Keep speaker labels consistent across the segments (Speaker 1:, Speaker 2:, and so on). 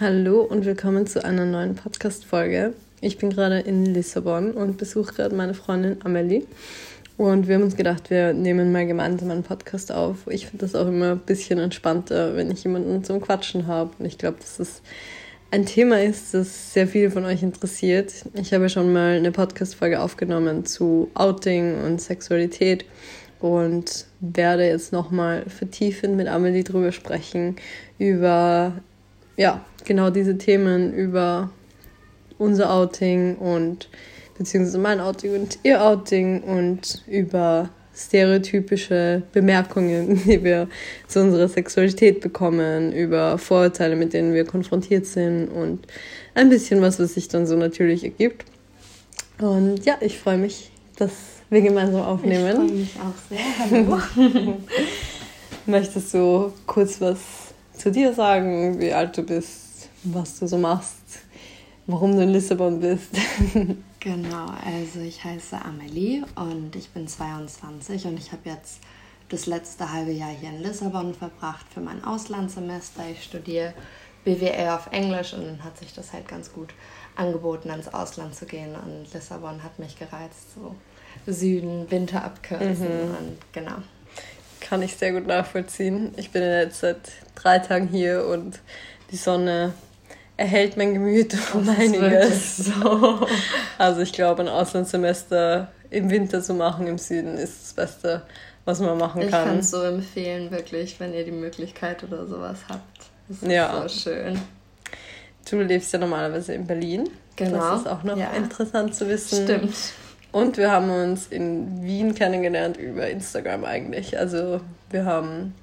Speaker 1: Hallo und willkommen zu einer neuen Podcast-Folge. Ich bin gerade in Lissabon und besuche gerade meine Freundin Amelie. Und wir haben uns gedacht, wir nehmen mal gemeinsam einen Podcast auf. Ich finde das auch immer ein bisschen entspannter, wenn ich jemanden zum Quatschen habe. Und ich glaube, dass das ein Thema ist, das sehr viele von euch interessiert. Ich habe schon mal eine Podcast-Folge aufgenommen zu Outing und Sexualität und werde jetzt nochmal vertiefend mit Amelie drüber sprechen, über ja, genau diese Themen über unser Outing und beziehungsweise mein Outing und ihr Outing und über stereotypische Bemerkungen, die wir zu unserer Sexualität bekommen, über Vorurteile, mit denen wir konfrontiert sind und ein bisschen was, was sich dann so natürlich ergibt. Und ja, ich freue mich, dass wir gemeinsam aufnehmen. Ich freue mich auch sehr. Möchtest du kurz was zu dir sagen, wie alt du bist, was du so machst, warum du in Lissabon bist.
Speaker 2: genau, also ich heiße Amelie und ich bin 22 und ich habe jetzt das letzte halbe Jahr hier in Lissabon verbracht für mein Auslandssemester. Ich studiere BWL auf Englisch und dann hat sich das halt ganz gut angeboten, ans Ausland zu gehen. Und Lissabon hat mich gereizt, so Süden, Winter abkürzen mhm. und genau
Speaker 1: kann ich sehr gut nachvollziehen. Ich bin jetzt seit drei Tagen hier und die Sonne erhält mein Gemüt um einiges. So. Also ich glaube, ein Auslandssemester im Winter zu machen im Süden ist das Beste, was man machen kann. Ich
Speaker 2: kann es so empfehlen, wirklich, wenn ihr die Möglichkeit oder sowas habt. Das ist ja. so schön.
Speaker 1: Du lebst ja normalerweise in Berlin. Genau. Das ist auch noch ja. interessant zu wissen. Stimmt. Und wir haben uns in Wien kennengelernt über Instagram eigentlich. Also wir haben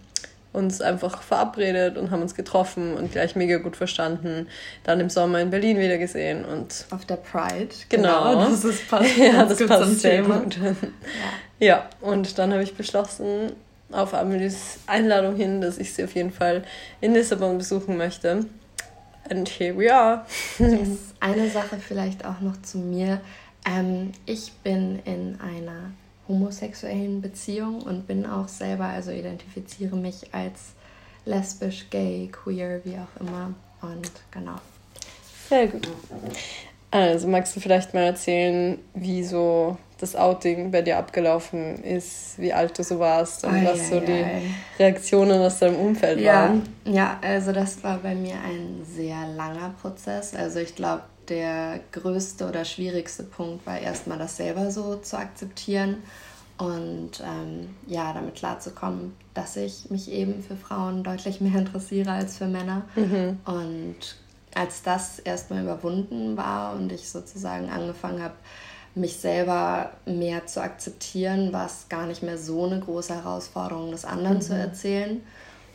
Speaker 1: uns einfach verabredet und haben uns getroffen und gleich mega gut verstanden. Dann im Sommer in Berlin wieder gesehen und
Speaker 2: auf der Pride. Genau, genau das ist passt. ja, das
Speaker 1: passt sehr Thema. gut. Ja. ja, und dann habe ich beschlossen auf Amelies Einladung hin, dass ich sie auf jeden Fall in Lissabon besuchen möchte. And here we are.
Speaker 2: yes. Eine Sache vielleicht auch noch zu mir. Ähm, ich bin in einer homosexuellen Beziehung und bin auch selber, also identifiziere mich als lesbisch, gay, queer, wie auch immer. Und genau.
Speaker 1: Sehr gut. Also magst du vielleicht mal erzählen, wie so das Outing bei dir abgelaufen ist, wie alt du so warst und ai, was so ai, die ai. Reaktionen aus deinem Umfeld
Speaker 2: ja,
Speaker 1: waren?
Speaker 2: Ja, also das war bei mir ein sehr langer Prozess. Also ich glaube, der größte oder schwierigste Punkt war erstmal das selber so zu akzeptieren und ähm, ja, damit klarzukommen, dass ich mich eben für Frauen deutlich mehr interessiere als für Männer. Mhm. Und als das erstmal überwunden war und ich sozusagen angefangen habe, mich selber mehr zu akzeptieren, war es gar nicht mehr so eine große Herausforderung, das anderen mhm. zu erzählen.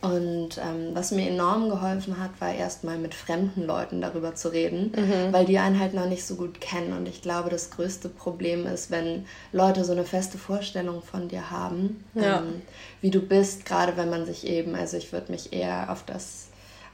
Speaker 2: Und ähm, was mir enorm geholfen hat, war erstmal mit fremden Leuten darüber zu reden, mhm. weil die einen halt noch nicht so gut kennen. Und ich glaube, das größte Problem ist, wenn Leute so eine feste Vorstellung von dir haben, ja. ähm, wie du bist, gerade wenn man sich eben, also ich würde mich eher auf das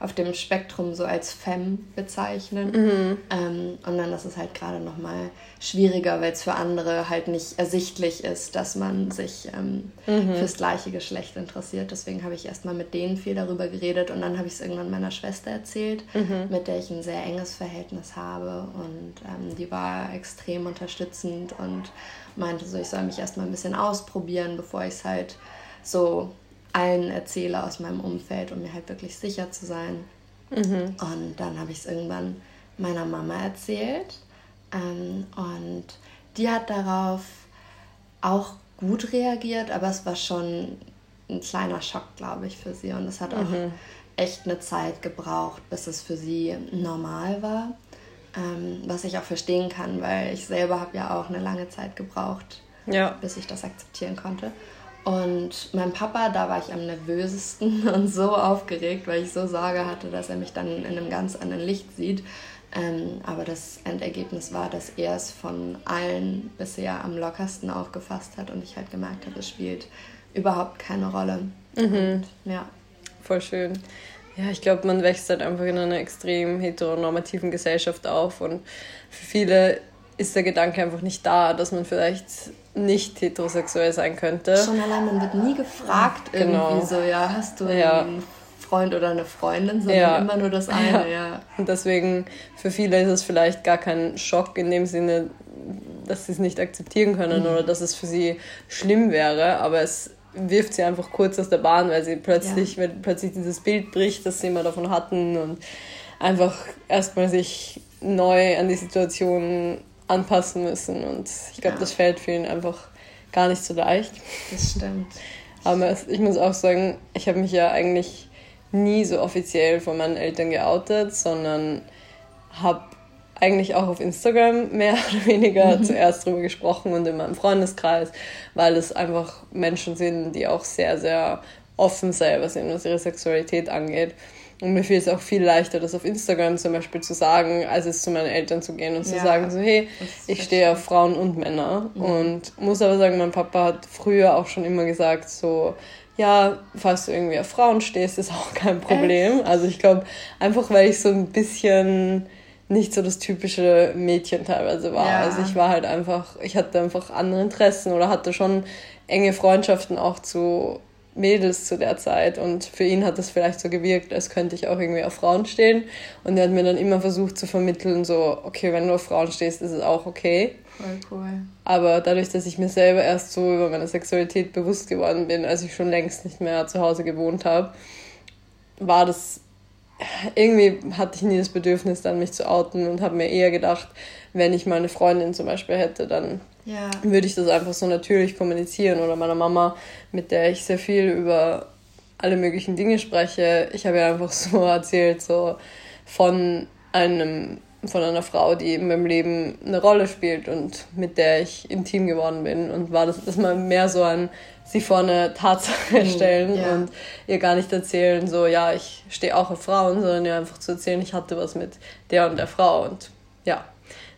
Speaker 2: auf dem Spektrum so als Femme bezeichnen. Mhm. Ähm, und dann ist es halt gerade nochmal schwieriger, weil es für andere halt nicht ersichtlich ist, dass man sich ähm, mhm. fürs gleiche Geschlecht interessiert. Deswegen habe ich erstmal mit denen viel darüber geredet und dann habe ich es irgendwann meiner Schwester erzählt, mhm. mit der ich ein sehr enges Verhältnis habe. Und ähm, die war extrem unterstützend und meinte so, ich soll mich erstmal ein bisschen ausprobieren, bevor ich es halt so allen erzähle aus meinem Umfeld, um mir halt wirklich sicher zu sein. Mhm. Und dann habe ich es irgendwann meiner Mama erzählt. Ähm, und die hat darauf auch gut reagiert, aber es war schon ein kleiner Schock, glaube ich, für sie. Und es hat auch mhm. echt eine Zeit gebraucht, bis es für sie normal war. Ähm, was ich auch verstehen kann, weil ich selber habe ja auch eine lange Zeit gebraucht, ja. bis ich das akzeptieren konnte. Und mein Papa, da war ich am nervösesten und so aufgeregt, weil ich so Sorge hatte, dass er mich dann in einem ganz anderen Licht sieht. Ähm, aber das Endergebnis war, dass er es von allen bisher am lockersten aufgefasst hat und ich halt gemerkt habe, es spielt überhaupt keine Rolle. Mhm. Und,
Speaker 1: ja. Voll schön. Ja, ich glaube, man wächst halt einfach in einer extrem heteronormativen Gesellschaft auf und für viele ist der Gedanke einfach nicht da, dass man vielleicht nicht heterosexuell sein könnte.
Speaker 2: Schon allein, man wird nie gefragt genau. irgendwie so, ja, hast du ja. einen Freund oder eine Freundin, sondern ja. immer nur das eine, ja. ja.
Speaker 1: Und deswegen, für viele ist es vielleicht gar kein Schock in dem Sinne, dass sie es nicht akzeptieren können mhm. oder dass es für sie schlimm wäre, aber es wirft sie einfach kurz aus der Bahn, weil sie plötzlich, ja. wenn plötzlich dieses Bild bricht, das sie immer davon hatten und einfach erstmal sich neu an die Situation anpassen müssen. Und ich glaube, ja. das fällt vielen einfach gar nicht so leicht.
Speaker 2: Das stimmt.
Speaker 1: Aber ich muss auch sagen, ich habe mich ja eigentlich nie so offiziell von meinen Eltern geoutet, sondern habe eigentlich auch auf Instagram mehr oder weniger mhm. zuerst drüber gesprochen und in meinem Freundeskreis, weil es einfach Menschen sind, die auch sehr, sehr offen selber sind, was ihre Sexualität angeht. Und mir fiel es auch viel leichter, das auf Instagram zum Beispiel zu sagen, als es zu meinen Eltern zu gehen und zu ja, sagen, so, hey, ich stehe auf Frauen und Männer. Mhm. Und muss aber sagen, mein Papa hat früher auch schon immer gesagt, so, ja, falls du irgendwie auf Frauen stehst, ist auch kein Problem. Echt? Also ich glaube, einfach weil ich so ein bisschen nicht so das typische Mädchen teilweise war. Ja. Also ich war halt einfach, ich hatte einfach andere Interessen oder hatte schon enge Freundschaften auch zu Mädels zu der Zeit und für ihn hat das vielleicht so gewirkt, als könnte ich auch irgendwie auf Frauen stehen und er hat mir dann immer versucht zu vermitteln, so, okay, wenn du auf Frauen stehst, ist es auch okay.
Speaker 2: Voll cool.
Speaker 1: Aber dadurch, dass ich mir selber erst so über meine Sexualität bewusst geworden bin, als ich schon längst nicht mehr zu Hause gewohnt habe, war das irgendwie hatte ich nie das Bedürfnis, dann mich zu outen und habe mir eher gedacht, wenn ich mal eine Freundin zum Beispiel hätte, dann ja. würde ich das einfach so natürlich kommunizieren oder meiner Mama, mit der ich sehr viel über alle möglichen Dinge spreche. Ich habe ja einfach so erzählt, so von einem von einer Frau, die in meinem Leben eine Rolle spielt und mit der ich intim geworden bin. Und war das, das mal mehr so ein sie vor eine Tatsache mhm, stellen ja. und ihr gar nicht erzählen, so, ja, ich stehe auch auf Frauen, sondern ihr einfach zu erzählen, ich hatte was mit der und der Frau. Und ja,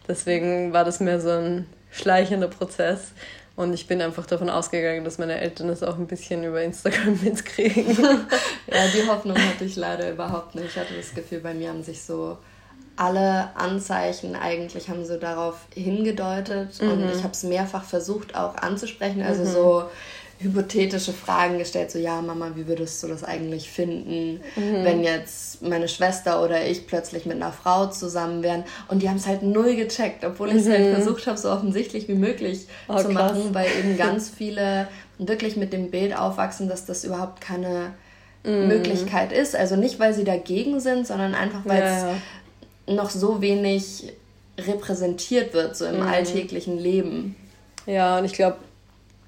Speaker 1: deswegen war das mehr so ein schleichender Prozess. Und ich bin einfach davon ausgegangen, dass meine Eltern das auch ein bisschen über Instagram mitkriegen.
Speaker 2: ja, die Hoffnung hatte ich leider überhaupt nicht. Ich hatte das Gefühl, bei mir haben sich so alle Anzeichen eigentlich haben so darauf hingedeutet mhm. und ich habe es mehrfach versucht auch anzusprechen, also mhm. so hypothetische Fragen gestellt, so ja Mama, wie würdest du das eigentlich finden, mhm. wenn jetzt meine Schwester oder ich plötzlich mit einer Frau zusammen wären und die haben es halt null gecheckt, obwohl ich es halt mhm. versucht habe, so offensichtlich wie möglich oh, zu machen, weil eben ganz viele wirklich mit dem Bild aufwachsen, dass das überhaupt keine mhm. Möglichkeit ist, also nicht weil sie dagegen sind, sondern einfach weil es ja noch so wenig repräsentiert wird, so im mhm. alltäglichen Leben.
Speaker 1: Ja, und ich glaube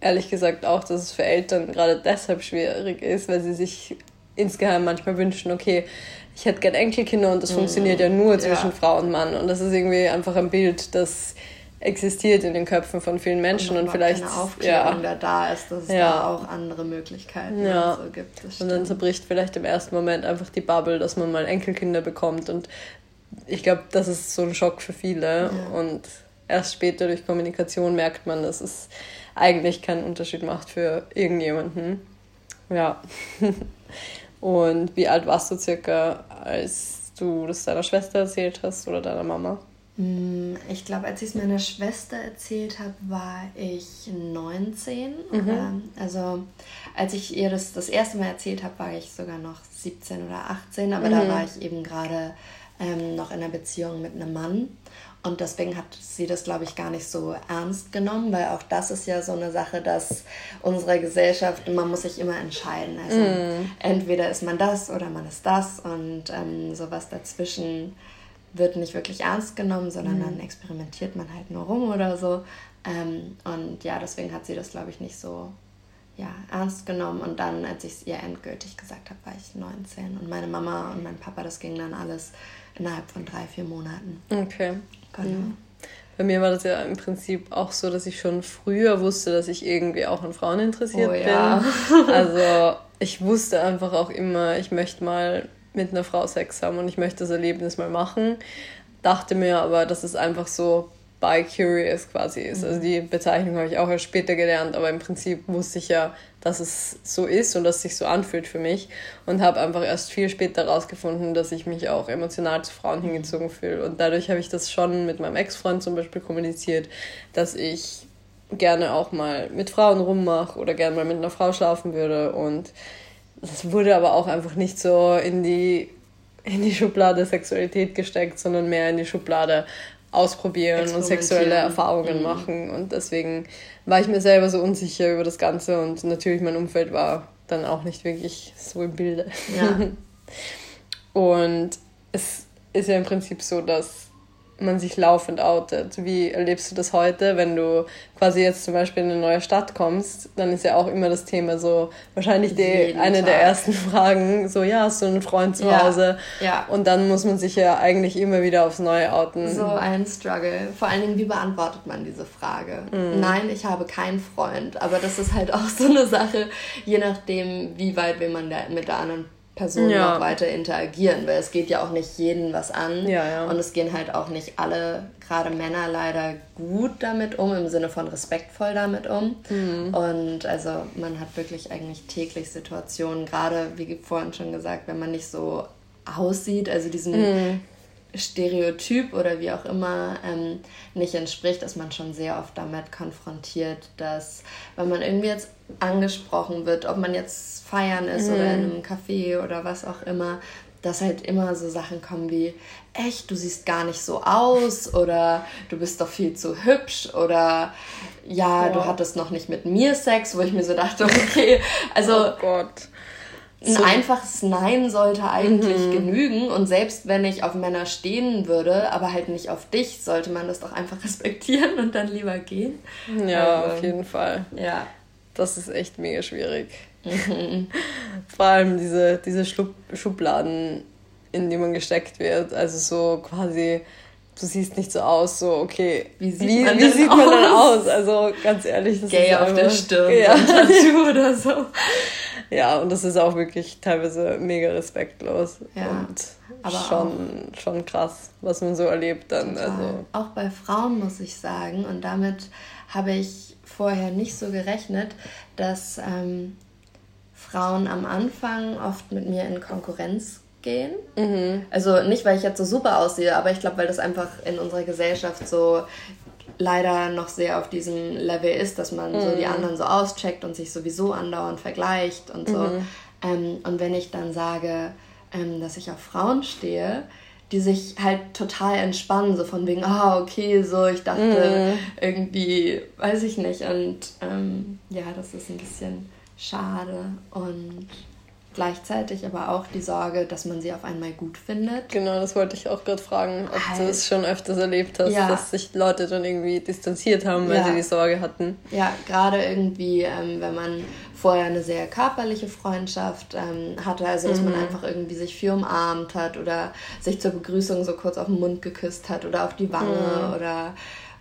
Speaker 1: ehrlich gesagt auch, dass es für Eltern gerade deshalb schwierig ist, weil sie sich insgeheim manchmal wünschen, okay, ich hätte gern Enkelkinder und das mhm. funktioniert ja nur zwischen ja. Frau und Mann. Und das ist irgendwie einfach ein Bild, das existiert in den Köpfen von vielen Menschen und, und vielleicht
Speaker 2: keine Aufklärung ja, da ist, dass es ja. da auch andere Möglichkeiten ja. so gibt.
Speaker 1: und dann zerbricht vielleicht im ersten Moment einfach die Bubble, dass man mal Enkelkinder bekommt und ich glaube, das ist so ein Schock für viele. Ja. Und erst später durch Kommunikation merkt man, dass es eigentlich keinen Unterschied macht für irgendjemanden. Ja. Und wie alt warst du circa, als du das deiner Schwester erzählt hast oder deiner Mama?
Speaker 2: Mm, ich glaube, als ich es meiner Schwester erzählt habe, war ich 19. Mhm. also als ich ihr das das erste Mal erzählt habe, war ich sogar noch 17 oder 18, aber mhm. da war ich eben gerade ähm, noch in einer Beziehung mit einem Mann. Und deswegen hat sie das, glaube ich, gar nicht so ernst genommen, weil auch das ist ja so eine Sache, dass unsere Gesellschaft, man muss sich immer entscheiden. Also mm. entweder ist man das oder man ist das und ähm, sowas dazwischen wird nicht wirklich ernst genommen, sondern mm. dann experimentiert man halt nur rum oder so. Ähm, und ja, deswegen hat sie das, glaube ich, nicht so ja, ernst genommen. Und dann, als ich es ihr endgültig gesagt habe, war ich 19. Und meine Mama und mein Papa, das ging dann alles innerhalb von drei, vier Monaten.
Speaker 1: Okay. Genau. Mhm. Bei mir war das ja im Prinzip auch so, dass ich schon früher wusste, dass ich irgendwie auch an Frauen interessiert oh, ja. bin. Also ich wusste einfach auch immer, ich möchte mal mit einer Frau Sex haben und ich möchte das Erlebnis mal machen. Dachte mir aber, dass es einfach so bi-curious quasi ist. Also die Bezeichnung habe ich auch erst später gelernt, aber im Prinzip wusste ich ja, dass es so ist und dass es sich so anfühlt für mich und habe einfach erst viel später herausgefunden, dass ich mich auch emotional zu Frauen hingezogen fühle. Und dadurch habe ich das schon mit meinem Ex-Freund zum Beispiel kommuniziert, dass ich gerne auch mal mit Frauen rummache oder gerne mal mit einer Frau schlafen würde und das wurde aber auch einfach nicht so in die, in die Schublade Sexualität gesteckt, sondern mehr in die Schublade ausprobieren und sexuelle Erfahrungen mhm. machen. Und deswegen war ich mir selber so unsicher über das Ganze und natürlich mein Umfeld war dann auch nicht wirklich so im Bilde. Ja. und es ist ja im Prinzip so, dass man sich laufend outet. Wie erlebst du das heute, wenn du quasi jetzt zum Beispiel in eine neue Stadt kommst? Dann ist ja auch immer das Thema so, wahrscheinlich die, eine Tag. der ersten Fragen, so, ja, hast du einen Freund zu ja, Hause? Ja. Und dann muss man sich ja eigentlich immer wieder aufs Neue outen.
Speaker 2: So ein Struggle. Vor allen Dingen, wie beantwortet man diese Frage? Mhm. Nein, ich habe keinen Freund. Aber das ist halt auch so eine Sache, je nachdem, wie weit will man mit der anderen Personen ja. noch weiter interagieren, weil es geht ja auch nicht jeden was an ja, ja. und es gehen halt auch nicht alle, gerade Männer leider gut damit um, im Sinne von respektvoll damit um. Mhm. Und also man hat wirklich eigentlich täglich Situationen, gerade wie vorhin schon gesagt, wenn man nicht so aussieht, also diesen mhm. Stereotyp oder wie auch immer ähm, nicht entspricht, ist man schon sehr oft damit konfrontiert, dass wenn man irgendwie jetzt angesprochen wird, ob man jetzt feiern ist mhm. oder in einem Café oder was auch immer, dass halt immer so Sachen kommen wie, echt, du siehst gar nicht so aus oder du bist doch viel zu hübsch oder ja, ja. du hattest noch nicht mit mir Sex, wo ich mir so dachte, okay, also oh Gott ein einfaches Nein sollte eigentlich mhm. genügen. Und selbst wenn ich auf Männer stehen würde, aber halt nicht auf dich, sollte man das doch einfach respektieren und dann lieber gehen.
Speaker 1: Ja, also, auf jeden Fall. Ja. Das ist echt mega schwierig. Mhm. Vor allem diese, diese Schubladen, in die man gesteckt wird. Also so quasi du siehst nicht so aus, so, okay, wie sieht wie, man, wie sieht man dann aus? Also ganz ehrlich, das Gay ist auf der Stirn, ja. oder so. Ja, und das ist auch wirklich teilweise mega respektlos ja, und aber schon, auch, schon krass, was man so erlebt dann. Also.
Speaker 2: Auch bei Frauen muss ich sagen, und damit habe ich vorher nicht so gerechnet, dass ähm, Frauen am Anfang oft mit mir in Konkurrenz gehen. Mhm. Also nicht, weil ich jetzt so super aussehe, aber ich glaube, weil das einfach in unserer Gesellschaft so leider noch sehr auf diesem Level ist, dass man mhm. so die mhm. anderen so auscheckt und sich sowieso andauernd vergleicht und so. Mhm. Ähm, und wenn ich dann sage, ähm, dass ich auf Frauen stehe, die sich halt total entspannen, so von wegen, ah, okay, so, ich dachte mhm. irgendwie, weiß ich nicht. Und ähm, ja, das ist ein bisschen schade und Gleichzeitig aber auch die Sorge, dass man sie auf einmal gut findet.
Speaker 1: Genau, das wollte ich auch gerade fragen, ob halt. du es schon öfters erlebt hast, ja. dass sich Leute dann irgendwie distanziert haben, weil ja. sie die Sorge hatten.
Speaker 2: Ja, gerade irgendwie, ähm, wenn man vorher eine sehr körperliche Freundschaft ähm, hatte, also dass mhm. man einfach irgendwie sich viel umarmt hat oder sich zur Begrüßung so kurz auf den Mund geküsst hat oder auf die Wange mhm. oder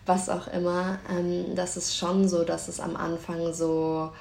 Speaker 2: was auch immer. Ähm, das ist schon so, dass es am Anfang so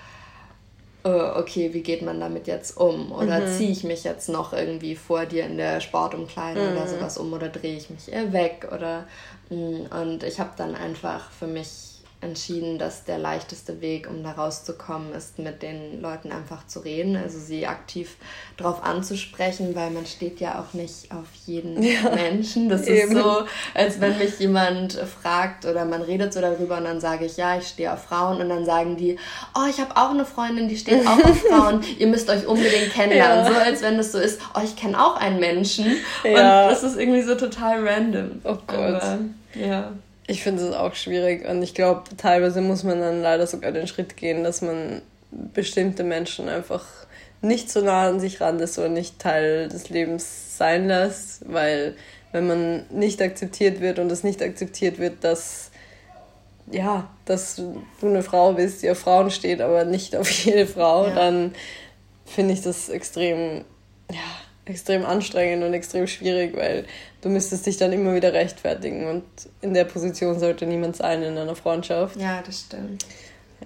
Speaker 2: okay, wie geht man damit jetzt um? Oder mhm. ziehe ich mich jetzt noch irgendwie vor dir in der Sportumkleidung mhm. oder sowas um oder drehe ich mich eher weg? Oder mm, und ich habe dann einfach für mich entschieden, dass der leichteste Weg, um da rauszukommen, ist, mit den Leuten einfach zu reden, also sie aktiv darauf anzusprechen, weil man steht ja auch nicht auf jeden ja, Menschen. Das eben. ist so, als wenn mich jemand fragt oder man redet so darüber und dann sage ich, ja, ich stehe auf Frauen und dann sagen die, oh, ich habe auch eine Freundin, die steht auch auf Frauen, ihr müsst euch unbedingt kennenlernen. Ja. So als wenn es so ist, oh, ich kenne auch einen Menschen. Ja. Und das ist irgendwie so total random. Oh Gott. Aber,
Speaker 1: ja. Ich finde es auch schwierig und ich glaube, teilweise muss man dann leider sogar den Schritt gehen, dass man bestimmte Menschen einfach nicht so nah an sich ran ist oder nicht Teil des Lebens sein lässt, weil wenn man nicht akzeptiert wird und es nicht akzeptiert wird, dass ja, dass du eine Frau bist, die auf Frauen steht, aber nicht auf jede Frau, ja. dann finde ich das extrem ja, extrem anstrengend und extrem schwierig, weil du müsstest dich dann immer wieder rechtfertigen und in der Position sollte niemand sein in einer Freundschaft.
Speaker 2: Ja, das stimmt.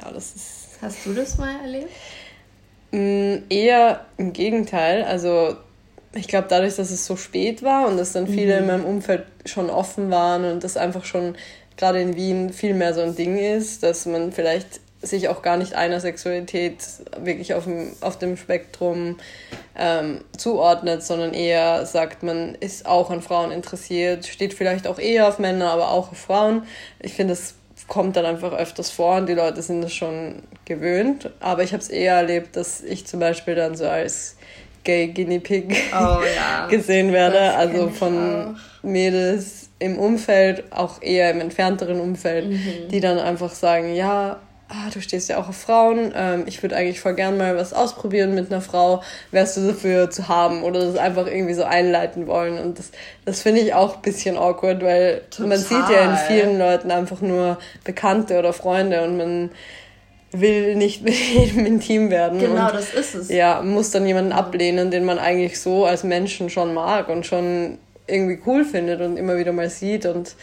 Speaker 1: Ja, das ist.
Speaker 2: Hast du das mal erlebt?
Speaker 1: Mm, eher im Gegenteil. Also ich glaube, dadurch, dass es so spät war und dass dann viele mhm. in meinem Umfeld schon offen waren und das einfach schon gerade in Wien viel mehr so ein Ding ist, dass man vielleicht sich auch gar nicht einer Sexualität wirklich auf dem, auf dem Spektrum ähm, zuordnet, sondern eher sagt, man ist auch an Frauen interessiert, steht vielleicht auch eher auf Männer, aber auch auf Frauen. Ich finde, das kommt dann einfach öfters vor und die Leute sind das schon gewöhnt. Aber ich habe es eher erlebt, dass ich zum Beispiel dann so als Gay Guinea Pig oh, ja. gesehen werde. Das also von Mädels im Umfeld, auch eher im entfernteren Umfeld, mhm. die dann einfach sagen, ja, ah, du stehst ja auch auf Frauen, ähm, ich würde eigentlich voll gern mal was ausprobieren mit einer Frau, wärst du dafür zu haben oder das einfach irgendwie so einleiten wollen. Und das, das finde ich auch ein bisschen awkward, weil Total. man sieht ja in vielen Leuten einfach nur Bekannte oder Freunde und man will nicht mit jedem intim werden. Genau, und, das ist es. Ja, muss dann jemanden ablehnen, den man eigentlich so als Menschen schon mag und schon irgendwie cool findet und immer wieder mal sieht und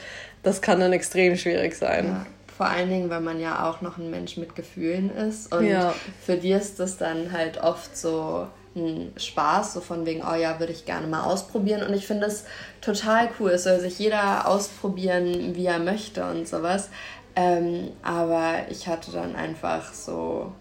Speaker 1: das kann dann extrem schwierig sein.
Speaker 2: Ja. Vor allen Dingen, weil man ja auch noch ein Mensch mit Gefühlen ist. Und ja. für die ist das dann halt oft so ein Spaß, so von wegen, oh ja, würde ich gerne mal ausprobieren. Und ich finde es total cool. Es soll sich jeder ausprobieren, wie er möchte und sowas. Ähm, aber ich hatte dann einfach so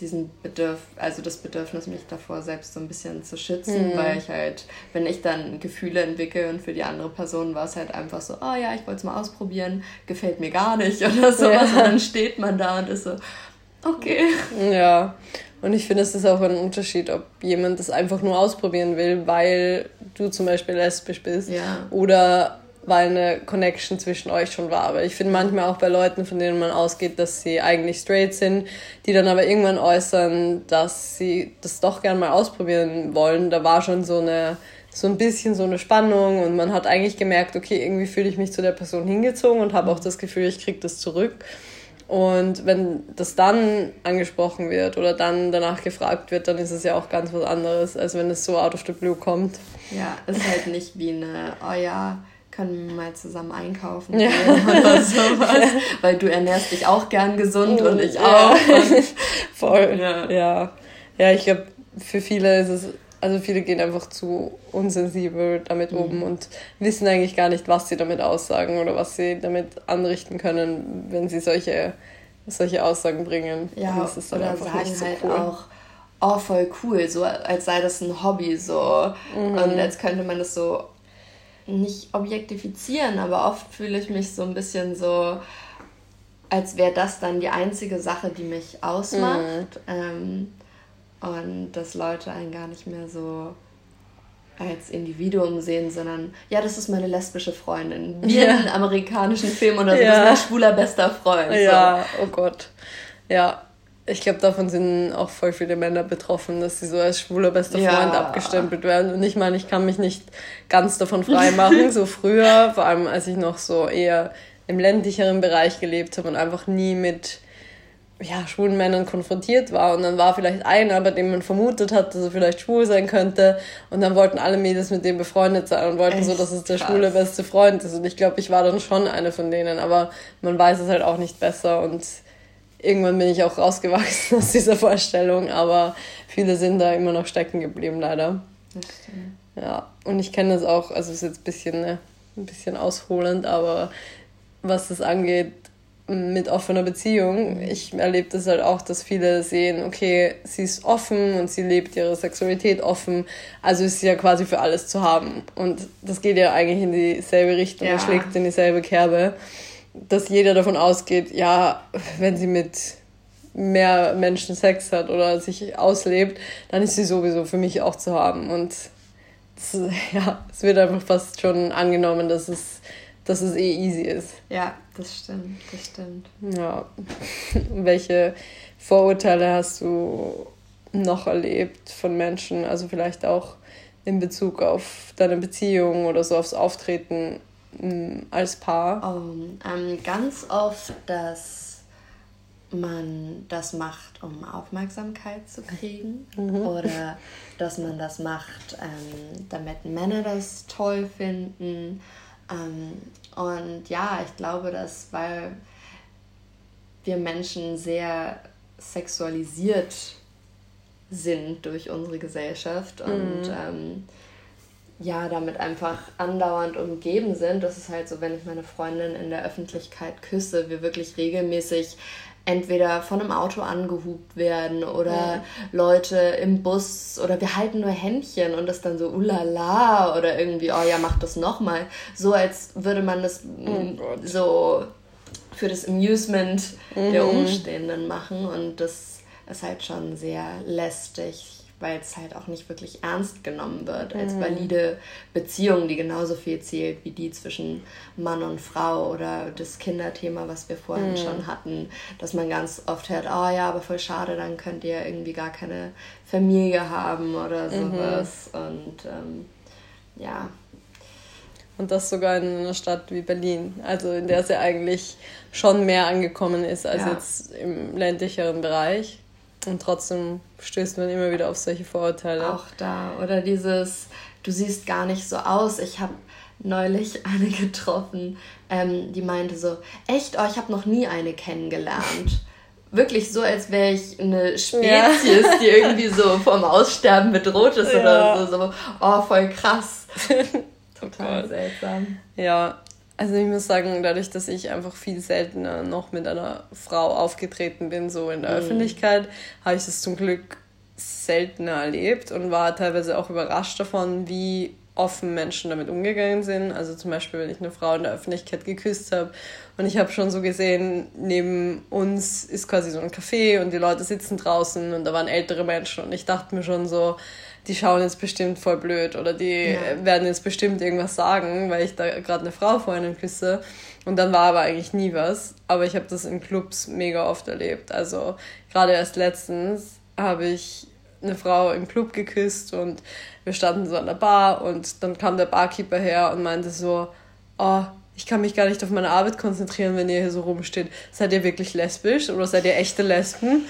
Speaker 2: diesen Bedürf also das Bedürfnis, mich davor selbst so ein bisschen zu schützen, mhm. weil ich halt, wenn ich dann Gefühle entwickle und für die andere Person war es halt einfach so, oh ja, ich wollte es mal ausprobieren, gefällt mir gar nicht oder sowas. Ja. Und dann steht man da und ist so, okay.
Speaker 1: Ja, und ich finde, es ist auch ein Unterschied, ob jemand das einfach nur ausprobieren will, weil du zum Beispiel lesbisch bist ja. oder weil eine Connection zwischen euch schon war. Aber ich finde manchmal auch bei Leuten, von denen man ausgeht, dass sie eigentlich straight sind, die dann aber irgendwann äußern, dass sie das doch gern mal ausprobieren wollen. Da war schon so eine so ein bisschen so eine Spannung und man hat eigentlich gemerkt, okay, irgendwie fühle ich mich zu der Person hingezogen und habe auch das Gefühl, ich kriege das zurück. Und wenn das dann angesprochen wird oder dann danach gefragt wird, dann ist es ja auch ganz was anderes, als wenn es so out of the blue kommt.
Speaker 2: Ja, ist halt nicht wie eine, oh ja, können wir mal zusammen einkaufen ja. oder sowas. Weil du ernährst dich auch gern gesund und ich auch. Und
Speaker 1: Voll. Ja. ja. Ja, ich glaube, für viele ist es, also viele gehen einfach zu unsensibel damit mhm. um und wissen eigentlich gar nicht, was sie damit aussagen oder was sie damit anrichten können, wenn sie solche, solche Aussagen bringen. Ja, das ist dann oder
Speaker 2: einfach sagen so halt cool. auch, oh, voll cool, so als sei das ein Hobby so. Mhm. Und als könnte man das so nicht objektifizieren, aber oft fühle ich mich so ein bisschen so, als wäre das dann die einzige Sache, die mich ausmacht. Mhm. Ähm, und dass Leute einen gar nicht mehr so als Individuum sehen, sondern ja, das ist meine lesbische Freundin. Wie ja. in einem amerikanischen Film oder so, ja. das ist mein schwuler bester Freund.
Speaker 1: Ja, so. oh Gott. Ja, ich glaube, davon sind auch voll viele Männer betroffen, dass sie so als schwuler bester ja. Freund abgestempelt werden. Und ich meine, ich kann mich nicht ganz davon frei machen. so früher, vor allem als ich noch so eher im ländlicheren Bereich gelebt habe und einfach nie mit ja, schwulen Männern konfrontiert war. Und dann war vielleicht einer, bei dem man vermutet hat, dass er vielleicht schwul sein könnte. Und dann wollten alle Mädels mit dem befreundet sein und wollten Echt? so, dass es der krass. schwule beste Freund ist. Und ich glaube, ich war dann schon eine von denen. Aber man weiß es halt auch nicht besser. Und irgendwann bin ich auch rausgewachsen aus dieser Vorstellung, aber viele sind da immer noch stecken geblieben, leider. Ja, und ich kenne das auch, also ist jetzt ein bisschen, ne, ein bisschen ausholend, aber was das angeht, mit offener Beziehung, ich erlebe das halt auch, dass viele sehen, okay, sie ist offen und sie lebt ihre Sexualität offen, also ist sie ja quasi für alles zu haben. Und das geht ja eigentlich in dieselbe Richtung, ja. schlägt in dieselbe Kerbe dass jeder davon ausgeht, ja, wenn sie mit mehr Menschen Sex hat oder sich auslebt, dann ist sie sowieso für mich auch zu haben. Und das, ja, es wird einfach fast schon angenommen, dass es, dass es eh easy ist.
Speaker 2: Ja, das stimmt, das stimmt.
Speaker 1: Ja. Welche Vorurteile hast du noch erlebt von Menschen? Also vielleicht auch in Bezug auf deine Beziehung oder so aufs Auftreten als Paar?
Speaker 2: Um, ähm, ganz oft, dass man das macht, um Aufmerksamkeit zu kriegen. Mhm. Oder dass man das macht, ähm, damit Männer das toll finden. Ähm, und ja, ich glaube, dass, weil wir Menschen sehr sexualisiert sind durch unsere Gesellschaft und mhm. ähm, ja, damit einfach andauernd umgeben sind. Das ist halt so, wenn ich meine Freundin in der Öffentlichkeit küsse, wir wirklich regelmäßig entweder von einem Auto angehupt werden oder mhm. Leute im Bus oder wir halten nur Händchen und das dann so ulala oder irgendwie, oh ja, mach das nochmal. So als würde man das oh so für das Amusement mhm. der Umstehenden machen und das ist halt schon sehr lästig weil es halt auch nicht wirklich ernst genommen wird als mhm. valide Beziehung, die genauso viel zählt wie die zwischen Mann und Frau oder das Kinderthema, was wir vorhin mhm. schon hatten, dass man ganz oft hört, oh ja, aber voll schade, dann könnt ihr irgendwie gar keine Familie haben oder mhm. sowas mhm. und ähm, ja.
Speaker 1: Und das sogar in einer Stadt wie Berlin, also in der sie eigentlich schon mehr angekommen ist als ja. jetzt im ländlicheren Bereich. Und trotzdem stößt man immer wieder auf solche Vorurteile.
Speaker 2: Auch da. Oder dieses, du siehst gar nicht so aus. Ich habe neulich eine getroffen, ähm, die meinte so, echt, oh, ich habe noch nie eine kennengelernt. Wirklich so, als wäre ich eine Spezies, ja. die irgendwie so vom Aussterben bedroht ist ja. oder so. so. Oh, voll krass. Total
Speaker 1: oh seltsam. Ja, also ich muss sagen, dadurch, dass ich einfach viel seltener noch mit einer Frau aufgetreten bin, so in der mhm. Öffentlichkeit, habe ich das zum Glück seltener erlebt und war teilweise auch überrascht davon, wie offen Menschen damit umgegangen sind. Also zum Beispiel, wenn ich eine Frau in der Öffentlichkeit geküsst habe und ich habe schon so gesehen, neben uns ist quasi so ein Café und die Leute sitzen draußen und da waren ältere Menschen und ich dachte mir schon so, die schauen jetzt bestimmt voll blöd oder die ja. werden jetzt bestimmt irgendwas sagen, weil ich da gerade eine Frau vor ihnen küsse. Und dann war aber eigentlich nie was. Aber ich habe das in Clubs mega oft erlebt. Also gerade erst letztens habe ich eine Frau im Club geküsst und wir standen so an der Bar und dann kam der Barkeeper her und meinte so, oh, ich kann mich gar nicht auf meine Arbeit konzentrieren, wenn ihr hier so rumsteht. Seid ihr wirklich lesbisch oder seid ihr echte Lesben?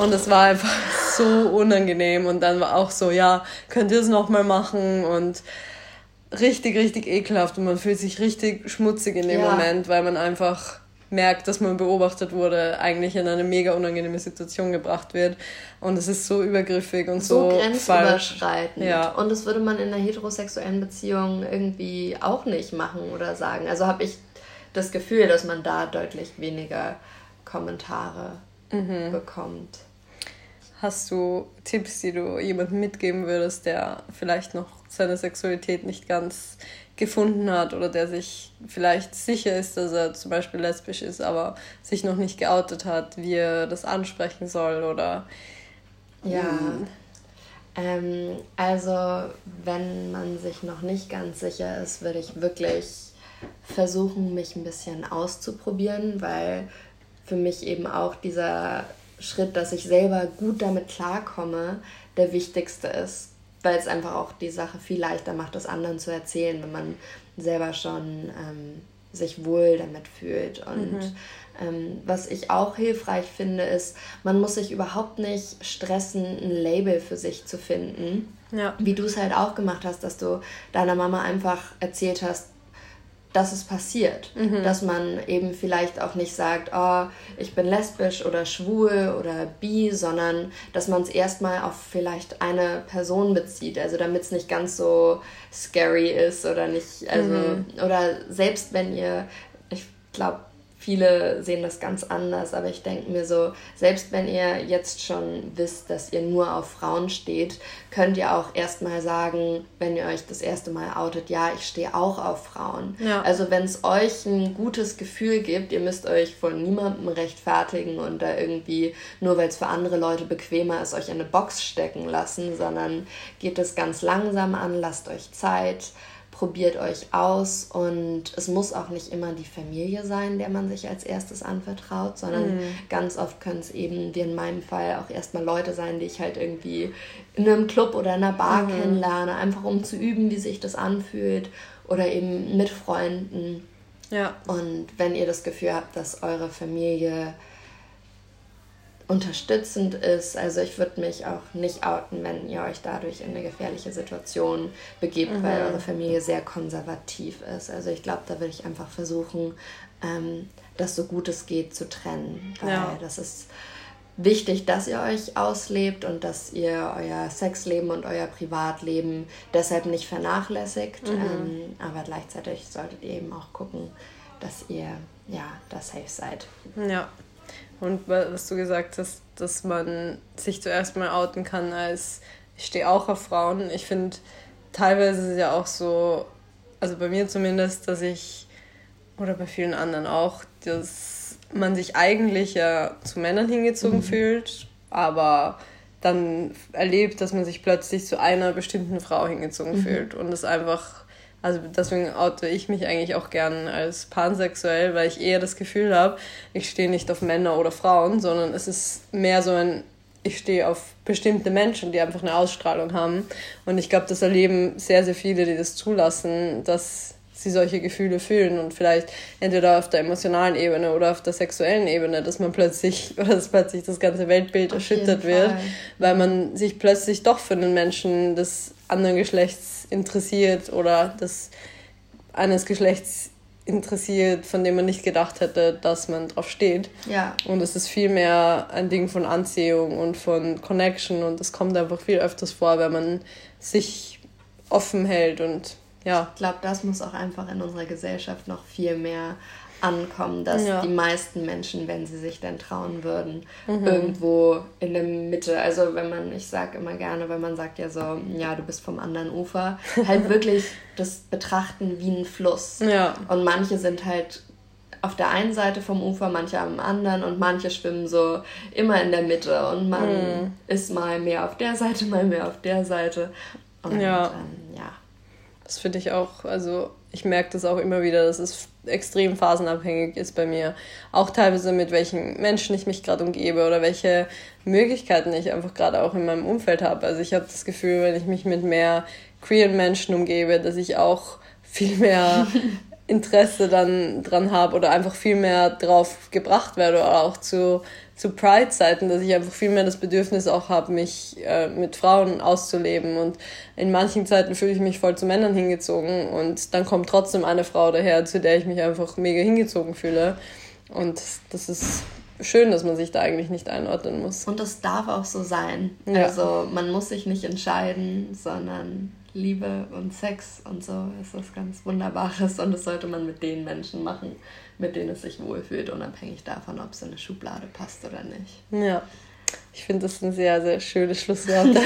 Speaker 1: Und es war einfach so unangenehm. Und dann war auch so, ja, könnt ihr es nochmal machen? Und richtig, richtig ekelhaft. Und man fühlt sich richtig schmutzig in dem ja. Moment, weil man einfach merkt, dass man beobachtet wurde, eigentlich in eine mega unangenehme Situation gebracht wird. Und es ist so übergriffig und so, so
Speaker 2: grenzüberschreitend. Ja. Und das würde man in einer heterosexuellen Beziehung irgendwie auch nicht machen oder sagen. Also habe ich das Gefühl, dass man da deutlich weniger Kommentare mhm. bekommt.
Speaker 1: Hast du Tipps, die du jemandem mitgeben würdest, der vielleicht noch seine Sexualität nicht ganz gefunden hat oder der sich vielleicht sicher ist, dass er zum Beispiel lesbisch ist, aber sich noch nicht geoutet hat, wie er das ansprechen soll oder.
Speaker 2: Ja. Hm. Ähm, also, wenn man sich noch nicht ganz sicher ist, würde ich wirklich versuchen, mich ein bisschen auszuprobieren, weil für mich eben auch dieser Schritt, dass ich selber gut damit klarkomme, der wichtigste ist weil es einfach auch die Sache viel leichter macht, das anderen zu erzählen, wenn man selber schon ähm, sich wohl damit fühlt. Und mhm. ähm, was ich auch hilfreich finde, ist, man muss sich überhaupt nicht stressen, ein Label für sich zu finden. Ja. Wie du es halt auch gemacht hast, dass du deiner Mama einfach erzählt hast, dass es passiert. Mhm. Dass man eben vielleicht auch nicht sagt, oh, ich bin lesbisch oder schwul oder bi, sondern dass man es erstmal auf vielleicht eine Person bezieht. Also damit es nicht ganz so scary ist oder nicht, also, mhm. oder selbst wenn ihr, ich glaube, Viele sehen das ganz anders, aber ich denke mir so, selbst wenn ihr jetzt schon wisst, dass ihr nur auf Frauen steht, könnt ihr auch erstmal sagen, wenn ihr euch das erste Mal outet, ja, ich stehe auch auf Frauen. Ja. Also wenn es euch ein gutes Gefühl gibt, ihr müsst euch von niemandem rechtfertigen und da irgendwie, nur weil es für andere Leute bequemer ist, euch in eine Box stecken lassen, sondern geht es ganz langsam an, lasst euch Zeit probiert euch aus und es muss auch nicht immer die Familie sein, der man sich als erstes anvertraut, sondern mhm. ganz oft können es eben, wie in meinem Fall, auch erstmal Leute sein, die ich halt irgendwie in einem Club oder in einer Bar mhm. kennenlerne, einfach um zu üben, wie sich das anfühlt oder eben mit Freunden. Ja. Und wenn ihr das Gefühl habt, dass eure Familie unterstützend ist. Also ich würde mich auch nicht outen, wenn ihr euch dadurch in eine gefährliche Situation begebt, mhm. weil eure Familie sehr konservativ ist. Also ich glaube, da würde ich einfach versuchen, ähm, das so gut es geht zu trennen. Weil ja. das ist wichtig, dass ihr euch auslebt und dass ihr euer Sexleben und euer Privatleben deshalb nicht vernachlässigt. Mhm. Ähm, aber gleichzeitig solltet ihr eben auch gucken, dass ihr ja da safe seid.
Speaker 1: Ja. Und was du gesagt hast, dass man sich zuerst mal outen kann als ich stehe auch auf Frauen. Ich finde, teilweise ist es ja auch so, also bei mir zumindest, dass ich oder bei vielen anderen auch, dass man sich eigentlich ja zu Männern hingezogen mhm. fühlt, aber dann erlebt, dass man sich plötzlich zu einer bestimmten Frau hingezogen mhm. fühlt und es einfach, also deswegen oute ich mich eigentlich auch gern als pansexuell, weil ich eher das Gefühl habe, ich stehe nicht auf Männer oder Frauen, sondern es ist mehr so ein, ich stehe auf bestimmte Menschen, die einfach eine Ausstrahlung haben. Und ich glaube, das erleben sehr, sehr viele, die das zulassen, dass sie solche Gefühle fühlen und vielleicht entweder auf der emotionalen Ebene oder auf der sexuellen Ebene, dass man plötzlich oder dass plötzlich das ganze Weltbild auf erschüttert wird, weil man sich plötzlich doch für einen Menschen des anderen Geschlechts interessiert oder des eines Geschlechts interessiert, von dem man nicht gedacht hätte, dass man drauf steht. Ja. Und es ist viel mehr ein Ding von Anziehung und von Connection und das kommt einfach viel öfters vor, wenn man sich offen hält und ja.
Speaker 2: Ich glaube, das muss auch einfach in unserer Gesellschaft noch viel mehr ankommen, dass ja. die meisten Menschen, wenn sie sich denn trauen würden, mhm. irgendwo in der Mitte, also wenn man, ich sage immer gerne, wenn man sagt ja so, ja, du bist vom anderen Ufer, halt wirklich das betrachten wie ein Fluss. Ja. Und manche sind halt auf der einen Seite vom Ufer, manche am anderen und manche schwimmen so immer in der Mitte und man mhm. ist mal mehr auf der Seite, mal mehr auf der Seite. Und
Speaker 1: ja. Ähm, ja. Das finde ich auch, also ich merke das auch immer wieder, dass es extrem phasenabhängig ist bei mir. Auch teilweise mit welchen Menschen ich mich gerade umgebe oder welche Möglichkeiten ich einfach gerade auch in meinem Umfeld habe. Also ich habe das Gefühl, wenn ich mich mit mehr queeren Menschen umgebe, dass ich auch viel mehr Interesse dann dran habe oder einfach viel mehr drauf gebracht werde oder auch zu zu Pride-Zeiten, dass ich einfach viel mehr das Bedürfnis auch habe, mich äh, mit Frauen auszuleben. Und in manchen Zeiten fühle ich mich voll zu Männern hingezogen und dann kommt trotzdem eine Frau daher, zu der ich mich einfach mega hingezogen fühle. Und das ist schön, dass man sich da eigentlich nicht einordnen muss.
Speaker 2: Und das darf auch so sein. Ja. Also man muss sich nicht entscheiden, sondern Liebe und Sex und so ist was ganz Wunderbares und das sollte man mit den Menschen machen, mit denen es sich wohlfühlt, unabhängig davon, ob es in eine Schublade passt oder nicht.
Speaker 1: Ja, ich finde das ein sehr, sehr schönes Schlusswort.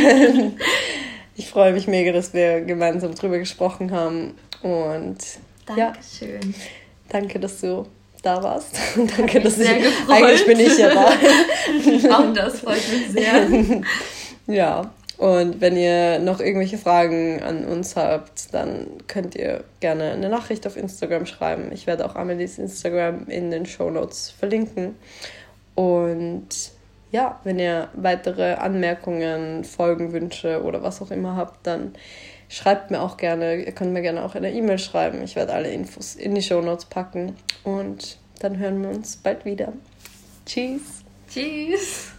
Speaker 1: ich freue mich mega, dass wir gemeinsam drüber gesprochen haben und Dankeschön. Ja, danke, dass du da warst. danke, dass ich, gefreut. eigentlich bin ich ja da. Auch das freut mich sehr. ja, und wenn ihr noch irgendwelche Fragen an uns habt, dann könnt ihr gerne eine Nachricht auf Instagram schreiben. Ich werde auch Amelies Instagram in den Show Notes verlinken. Und ja, wenn ihr weitere Anmerkungen, Folgenwünsche oder was auch immer habt, dann schreibt mir auch gerne. Ihr könnt mir gerne auch eine E-Mail schreiben. Ich werde alle Infos in die Show Notes packen. Und dann hören wir uns bald wieder. Tschüss.
Speaker 2: Tschüss.